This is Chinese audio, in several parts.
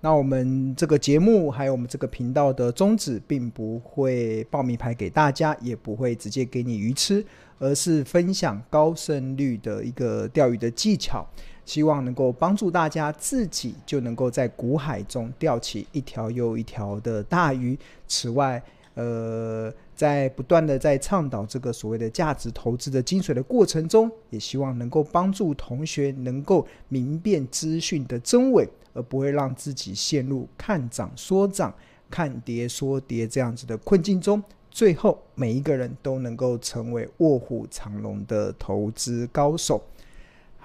那我们这个节目还有我们这个频道的宗旨，并不会报名牌给大家，也不会直接给你鱼吃，而是分享高胜率的一个钓鱼的技巧，希望能够帮助大家自己就能够在股海中钓起一条又一条的大鱼。此外，呃，在不断的在倡导这个所谓的价值投资的精髓的过程中，也希望能够帮助同学能够明辨资讯的真伪。而不会让自己陷入看涨说涨、看跌说跌这样子的困境中，最后每一个人都能够成为卧虎藏龙的投资高手。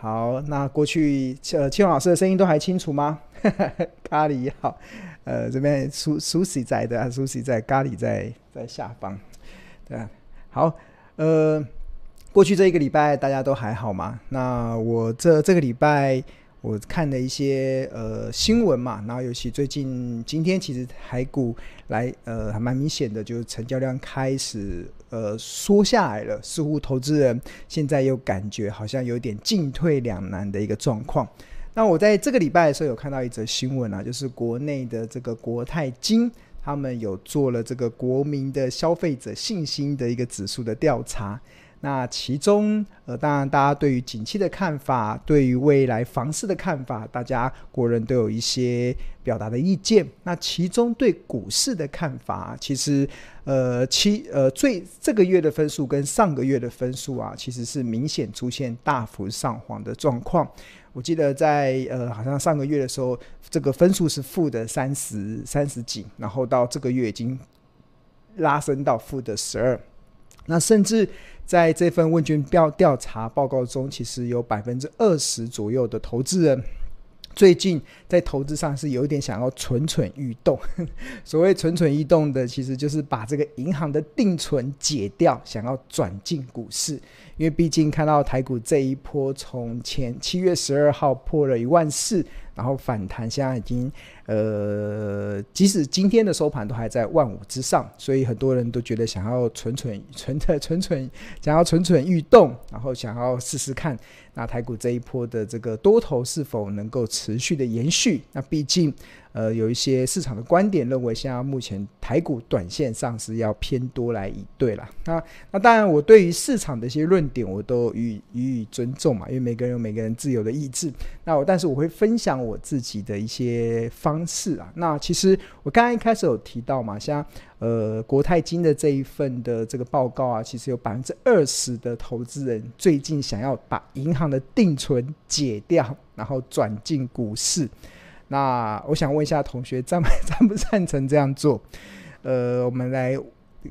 好，那过去呃，庆老师的声音都还清楚吗？咖喱好，呃，这边苏苏西在的，苏西在，咖喱在在下方，对，好，呃，过去这一个礼拜大家都还好吗？那我这这个礼拜。我看了一些呃新闻嘛，然后尤其最近今天其实台股来呃还蛮明显的，就是成交量开始呃缩下来了，似乎投资人现在又感觉好像有点进退两难的一个状况。那我在这个礼拜的时候有看到一则新闻啊，就是国内的这个国泰金他们有做了这个国民的消费者信心的一个指数的调查。那其中，呃，当然，大家对于景气的看法，对于未来房市的看法，大家国人都有一些表达的意见。那其中对股市的看法，其实，呃，其呃最这个月的分数跟上个月的分数啊，其实是明显出现大幅上滑的状况。我记得在呃，好像上个月的时候，这个分数是负的三十三十几，然后到这个月已经拉升到负的十二。那甚至在这份问卷调调查报告中，其实有百分之二十左右的投资人最近在投资上是有点想要蠢蠢欲动。所谓蠢蠢欲动的，其实就是把这个银行的定存解掉，想要转进股市。因为毕竟看到台股这一波从前七月十二号破了一万四，然后反弹，现在已经。呃，即使今天的收盘都还在万五之上，所以很多人都觉得想要蠢蠢蠢的蠢蠢，想要蠢蠢欲动，然后想要试试看，那台股这一波的这个多头是否能够持续的延续？那毕竟。呃，有一些市场的观点认为，现在目前台股短线上是要偏多来以对了。那那当然，我对于市场的一些论点，我都予以予以尊重嘛，因为每个人有每个人自由的意志。那我但是我会分享我自己的一些方式啊。那其实我刚刚一开始有提到嘛，像呃国泰金的这一份的这个报告啊，其实有百分之二十的投资人最近想要把银行的定存解掉，然后转进股市。那我想问一下同学，赞不 赞不赞成这样做？呃，我们来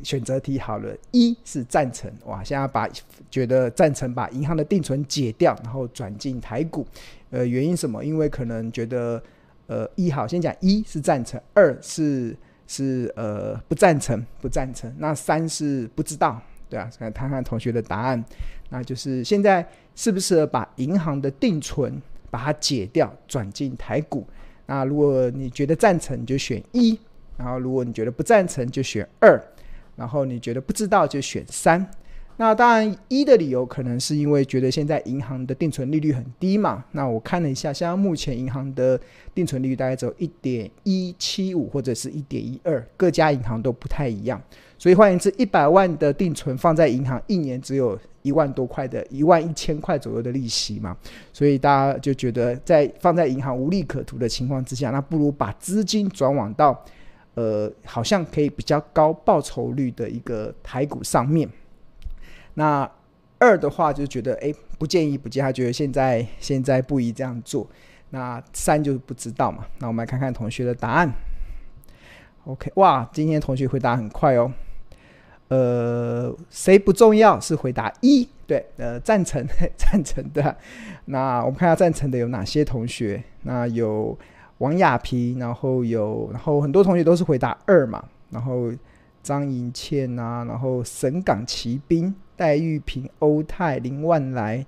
选择题好了，一是赞成，哇，现在把觉得赞成把银行的定存解掉，然后转进台股，呃，原因什么？因为可能觉得，呃，一好，先讲一是赞成，二是是呃不赞成，不赞成，那三是不知道，对啊，来看看同学的答案，那就是现在适不适合把银行的定存把它解掉，转进台股？那如果你觉得赞成，你就选一；然后如果你觉得不赞成，就选二；然后你觉得不知道，就选三。那当然，一的理由可能是因为觉得现在银行的定存利率很低嘛。那我看了一下，像目前银行的定存利率大概只有一点一七五或者是一点一二，各家银行都不太一样。所以换言之，一百万的定存放在银行，一年只有一万多块的，一万一千块左右的利息嘛。所以大家就觉得，在放在银行无利可图的情况之下，那不如把资金转往到，呃，好像可以比较高报酬率的一个台股上面。那二的话就觉得，哎，不建议，不建议，他觉得现在 现在不宜这样做。那三就是不知道嘛。那我们来看看同学的答案。OK，哇，今天同学回答很快哦。呃，谁不重要？是回答一，对，呃，赞成，赞成的。那我们看一下赞成的有哪些同学？那有王亚平，然后有，然后很多同学都是回答二嘛。然后张银倩啊，然后沈港奇兵、戴玉平、欧泰、林万来，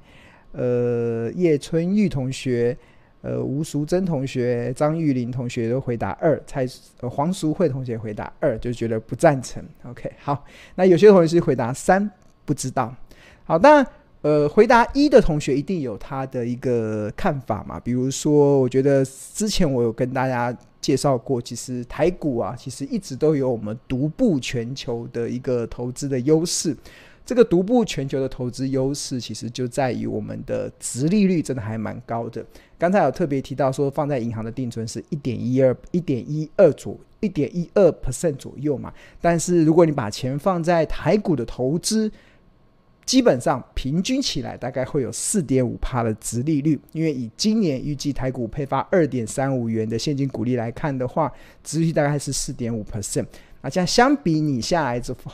呃，叶春玉同学，呃，吴淑珍同学、张玉玲同学都回答二，蔡呃黄淑慧同学回答二，就觉得不赞成。OK，好，那有些同学是回答三，不知道。好，那，呃，回答一的同学一定有他的一个看法嘛。比如说，我觉得之前我有跟大家介绍过，其实台股啊，其实一直都有我们独步全球的一个投资的优势。这个独步全球的投资优势，其实就在于我们的殖利率真的还蛮高的。刚才有特别提到说，放在银行的定存是一点一二、一点一二左一点一二 percent 左右嘛。但是如果你把钱放在台股的投资，基本上平均起来大概会有四点五趴的殖利率。因为以今年预计台股配发二点三五元的现金股利来看的话，殖利率大概是四点五 percent。那这样相比你下来之后。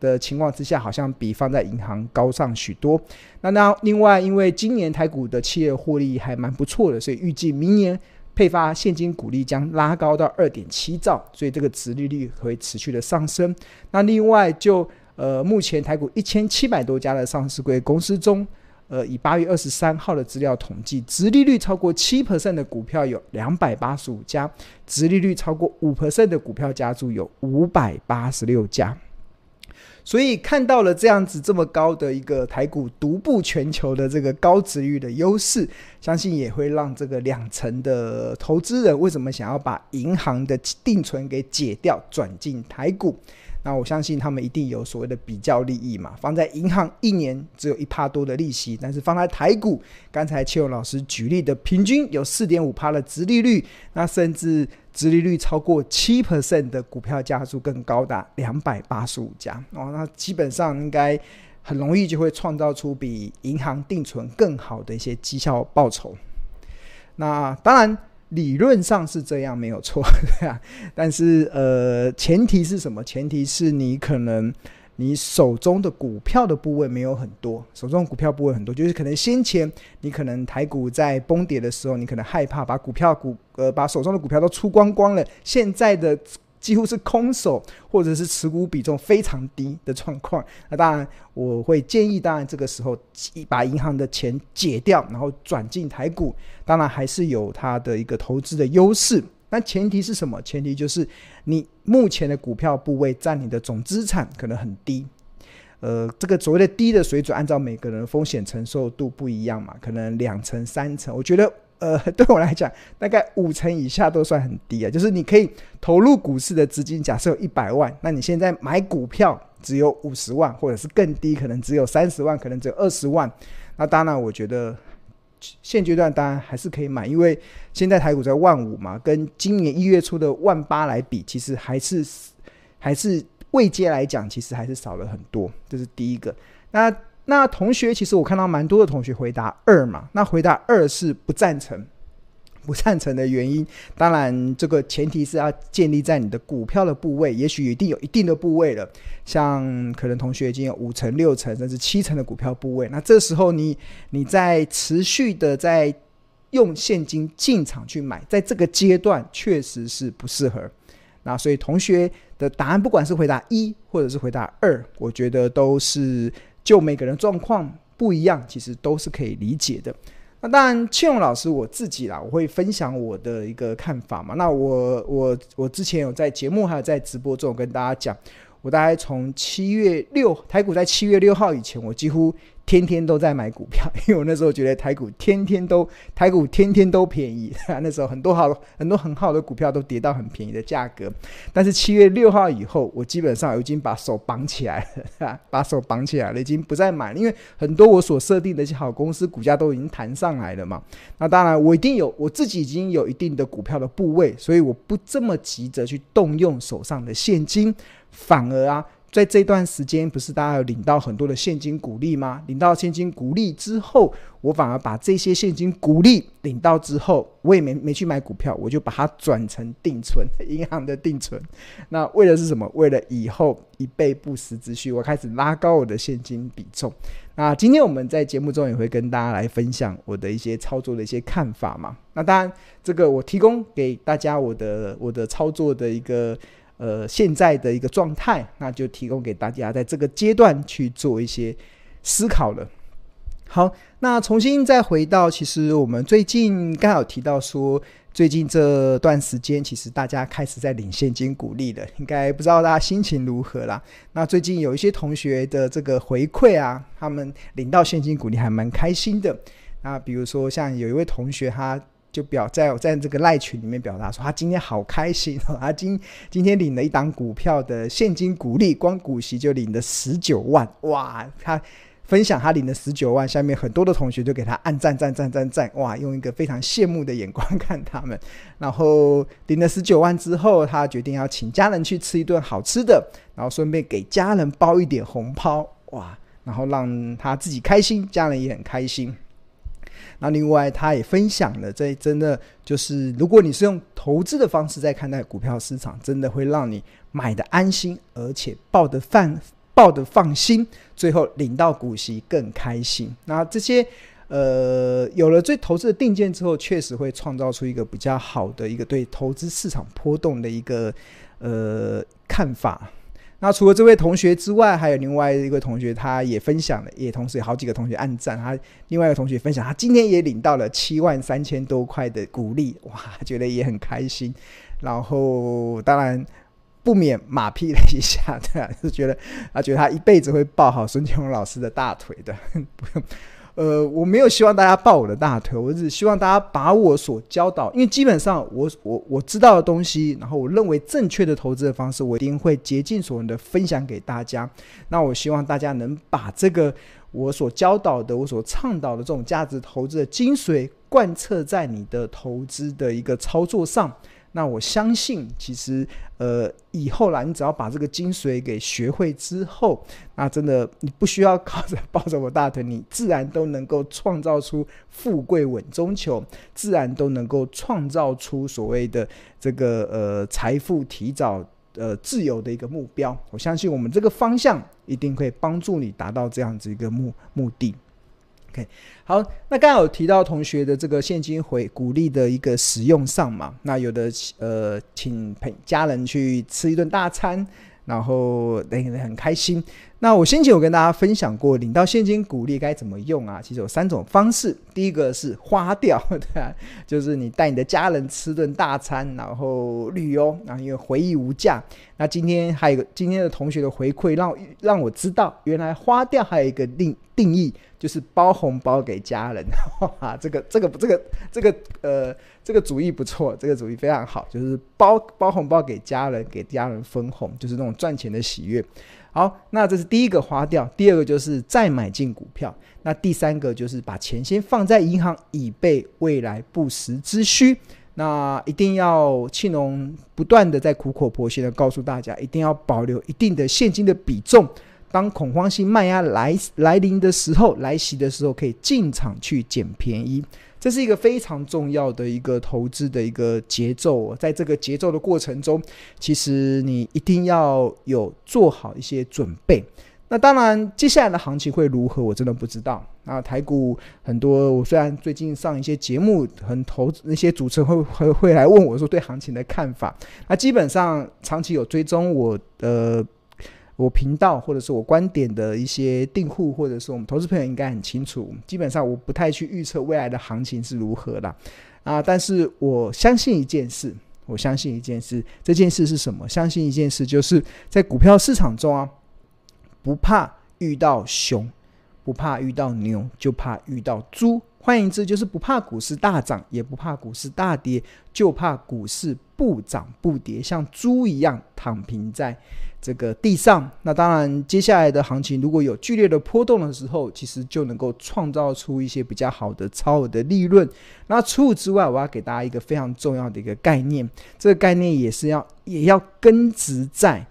的情况之下，好像比放在银行高上许多。那那另外，因为今年台股的企业获利还蛮不错的，所以预计明年配发现金股利将拉高到二点七兆，所以这个殖利率会持续的上升。那另外就呃，目前台股一千七百多家的上市柜公司中，呃，以八月二十三号的资料统计，殖利率超过七 percent 的股票有两百八十五家，殖利率超过五 percent 的股票家数有五百八十六家。所以看到了这样子这么高的一个台股独步全球的这个高殖率的优势，相信也会让这个两成的投资人为什么想要把银行的定存给解掉，转进台股？那我相信他们一定有所谓的比较利益嘛。放在银行一年只有一趴多的利息，但是放在台股，刚才邱勇老师举例的平均有四点五趴的殖利率，那甚至。殖利率超过七 percent 的股票家数更高达两百八十五家哦，那基本上应该很容易就会创造出比银行定存更好的一些绩效报酬。那当然理论上是这样没有错，但是呃前提是什么？前提是你可能。你手中的股票的部位没有很多，手中股票部位很多，就是可能先前你可能台股在崩跌的时候，你可能害怕把股票股呃把手中的股票都出光光了，现在的几乎是空手或者是持股比重非常低的状况。那当然我会建议，当然这个时候把银行的钱解掉，然后转进台股，当然还是有它的一个投资的优势。但前提是什么？前提就是你目前的股票部位占你的总资产可能很低，呃，这个所谓的低的水准，按照每个人的风险承受度不一样嘛，可能两成、三成，我觉得，呃，对我来讲，大概五成以下都算很低啊。就是你可以投入股市的资金，假设有一百万，那你现在买股票只有五十万，或者是更低，可能只有三十万，可能只有二十万，那当然，我觉得。现阶段当然还是可以买，因为现在台股在万五嘛，跟今年一月初的万八来比，其实还是还是未接来讲，其实还是少了很多。这是第一个。那那同学，其实我看到蛮多的同学回答二嘛，那回答二是不赞成。不赞成的原因，当然这个前提是要建立在你的股票的部位，也许一定有一定的部位了。像可能同学已经有五成、六成甚至七成的股票部位，那这时候你你在持续的在用现金进场去买，在这个阶段确实是不适合。那所以同学的答案，不管是回答一或者是回答二，我觉得都是就每个人状况不一样，其实都是可以理解的。那当然，庆荣老师我自己啦，我会分享我的一个看法嘛。那我我我之前有在节目还有在直播中跟大家讲，我大概从七月六台股在七月六号以前，我几乎。天天都在买股票，因为我那时候觉得台股天天都台股天天都便宜，那时候很多好很多很好的股票都跌到很便宜的价格。但是七月六号以后，我基本上已经把手绑起来了，把手绑起来了，已经不再买了，因为很多我所设定的一些好公司股价都已经弹上来了嘛。那当然，我一定有我自己已经有一定的股票的部位，所以我不这么急着去动用手上的现金，反而啊。在这段时间，不是大家有领到很多的现金股利吗？领到现金股利之后，我反而把这些现金股利领到之后，我也没没去买股票，我就把它转成定存，银行的定存。那为的是什么？为了以后以备不时之需，我开始拉高我的现金比重。那今天我们在节目中也会跟大家来分享我的一些操作的一些看法嘛。那当然，这个我提供给大家我的我的操作的一个。呃，现在的一个状态，那就提供给大家在这个阶段去做一些思考了。好，那重新再回到，其实我们最近刚好提到说，最近这段时间，其实大家开始在领现金鼓励了，应该不知道大家心情如何啦。那最近有一些同学的这个回馈啊，他们领到现金鼓励还蛮开心的。那比如说像有一位同学，他就表在在这个赖群里面表达说，他今天好开心哦，他今今天领了一档股票的现金股利，光股息就领了十九万，哇，他。分享他领了十九万，下面很多的同学就给他按赞赞赞赞赞，哇，用一个非常羡慕的眼光看他们。然后领了十九万之后，他决定要请家人去吃一顿好吃的，然后顺便给家人包一点红包，哇，然后让他自己开心，家人也很开心。那另外他也分享了，这真的就是如果你是用投资的方式在看待股票市场，真的会让你买的安心，而且抱得放。抱得放心，最后领到股息更开心。那这些呃，有了最投资的定见之后，确实会创造出一个比较好的一个对投资市场波动的一个呃看法。那除了这位同学之外，还有另外一个同学，他也分享了，也同时有好几个同学按赞。他另外一个同学分享，他今天也领到了七万三千多块的鼓励，哇，觉得也很开心。然后当然。不免马屁了一下，对啊，就觉得啊，觉得他一辈子会抱好孙建荣老师的大腿的，不用。呃，我没有希望大家抱我的大腿，我只希望大家把我所教导，因为基本上我我我知道的东西，然后我认为正确的投资的方式，我一定会竭尽所能的分享给大家。那我希望大家能把这个我所教导的、我所倡导的这种价值投资的精髓贯彻在你的投资的一个操作上。那我相信，其实，呃，以后啦你只要把这个精髓给学会之后，那真的你不需要靠着抱着我大腿，你自然都能够创造出富贵稳中求，自然都能够创造出所谓的这个呃财富提早呃自由的一个目标。我相信我们这个方向一定会帮助你达到这样子一个目目的。OK，好，那刚刚有提到同学的这个现金回鼓励的一个使用上嘛，那有的呃，请陪家人去吃一顿大餐，然后很很开心。那我先前有跟大家分享过，领到现金股利该怎么用啊？其实有三种方式。第一个是花掉，对啊，就是你带你的家人吃顿大餐，然后旅游，然后因为回忆无价。那今天还有个今天的同学的回馈，让让我知道，原来花掉还有一个定定义，就是包红包给家人。哈，这个这个这个这个呃这个主意不错，这个主意非常好，就是包包红包给家人，给家人分红，就是那种赚钱的喜悦。好，那这是第一个花掉，第二个就是再买进股票，那第三个就是把钱先放在银行，以备未来不时之需。那一定要庆隆不断的在苦口婆心的告诉大家，一定要保留一定的现金的比重，当恐慌性卖压来来临的时候，来袭的时候，可以进场去捡便宜。这是一个非常重要的一个投资的一个节奏，在这个节奏的过程中，其实你一定要有做好一些准备。那当然，接下来的行情会如何，我真的不知道。那台股很多，我虽然最近上一些节目，很投那些主持人会会会来问我说对行情的看法。那基本上长期有追踪我的。我频道或者是我观点的一些订户，或者是我们投资朋友应该很清楚。基本上我不太去预测未来的行情是如何的啊，但是我相信一件事，我相信一件事，这件事是什么？相信一件事，就是在股票市场中啊，不怕遇到熊，不怕遇到牛，就怕遇到猪。换言之，就是不怕股市大涨，也不怕股市大跌，就怕股市不涨不跌，像猪一样躺平在这个地上。那当然，接下来的行情如果有剧烈的波动的时候，其实就能够创造出一些比较好的超额的利润。那除此之外，我要给大家一个非常重要的一个概念，这个概念也是要也要根植在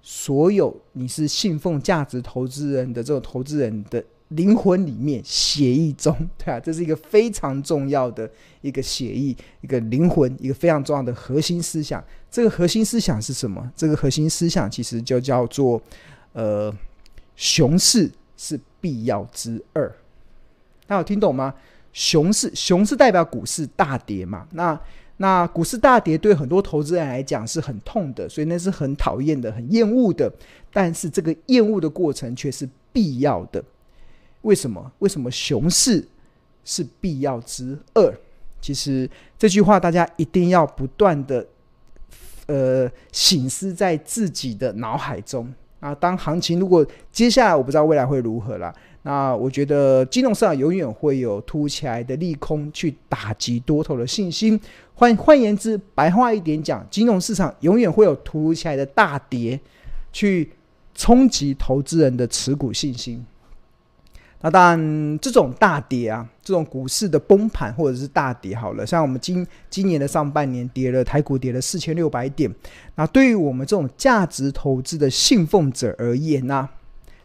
所有你是信奉价值投资人的这种投资人的。灵魂里面协议中，对啊，这是一个非常重要的一个协议，一个灵魂，一个非常重要的核心思想。这个核心思想是什么？这个核心思想其实就叫做，呃，熊市是必要之二。大家有听懂吗？熊市，熊市代表股市大跌嘛？那那股市大跌对很多投资人来讲是很痛的，所以那是很讨厌的，很厌恶的。但是这个厌恶的过程却是必要的。为什么？为什么熊市是必要之二？其实这句话大家一定要不断的呃醒思在自己的脑海中啊。当行情如果接下来我不知道未来会如何了，那我觉得金融市场永远会有突如其来的利空去打击多头的信心。换换言之，白话一点讲，金融市场永远会有突如其来的大跌去冲击投资人的持股信心。那当然，这种大跌啊，这种股市的崩盘或者是大跌，好了，像我们今今年的上半年跌了，台股跌了四千六百点。那对于我们这种价值投资的信奉者而言呢、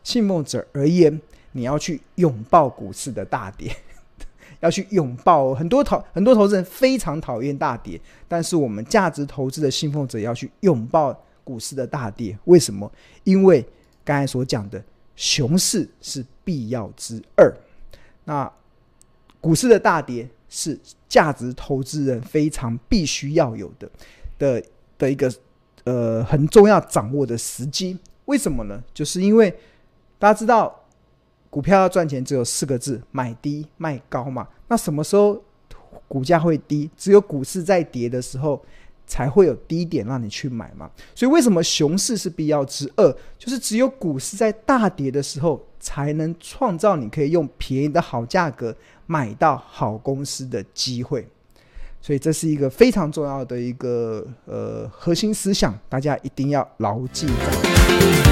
信奉者而言，你要去拥抱股市的大跌，要去拥抱。很多投很多投资人非常讨厌大跌，但是我们价值投资的信奉者要去拥抱股市的大跌。为什么？因为刚才所讲的。熊市是必要之二，那股市的大跌是价值投资人非常必须要有的的的一个呃很重要掌握的时机。为什么呢？就是因为大家知道股票要赚钱只有四个字：买低卖高嘛。那什么时候股价会低？只有股市在跌的时候。才会有低点让你去买嘛，所以为什么熊市是必要之二？就是只有股市在大跌的时候，才能创造你可以用便宜的好价格买到好公司的机会。所以这是一个非常重要的一个呃核心思想，大家一定要牢记在。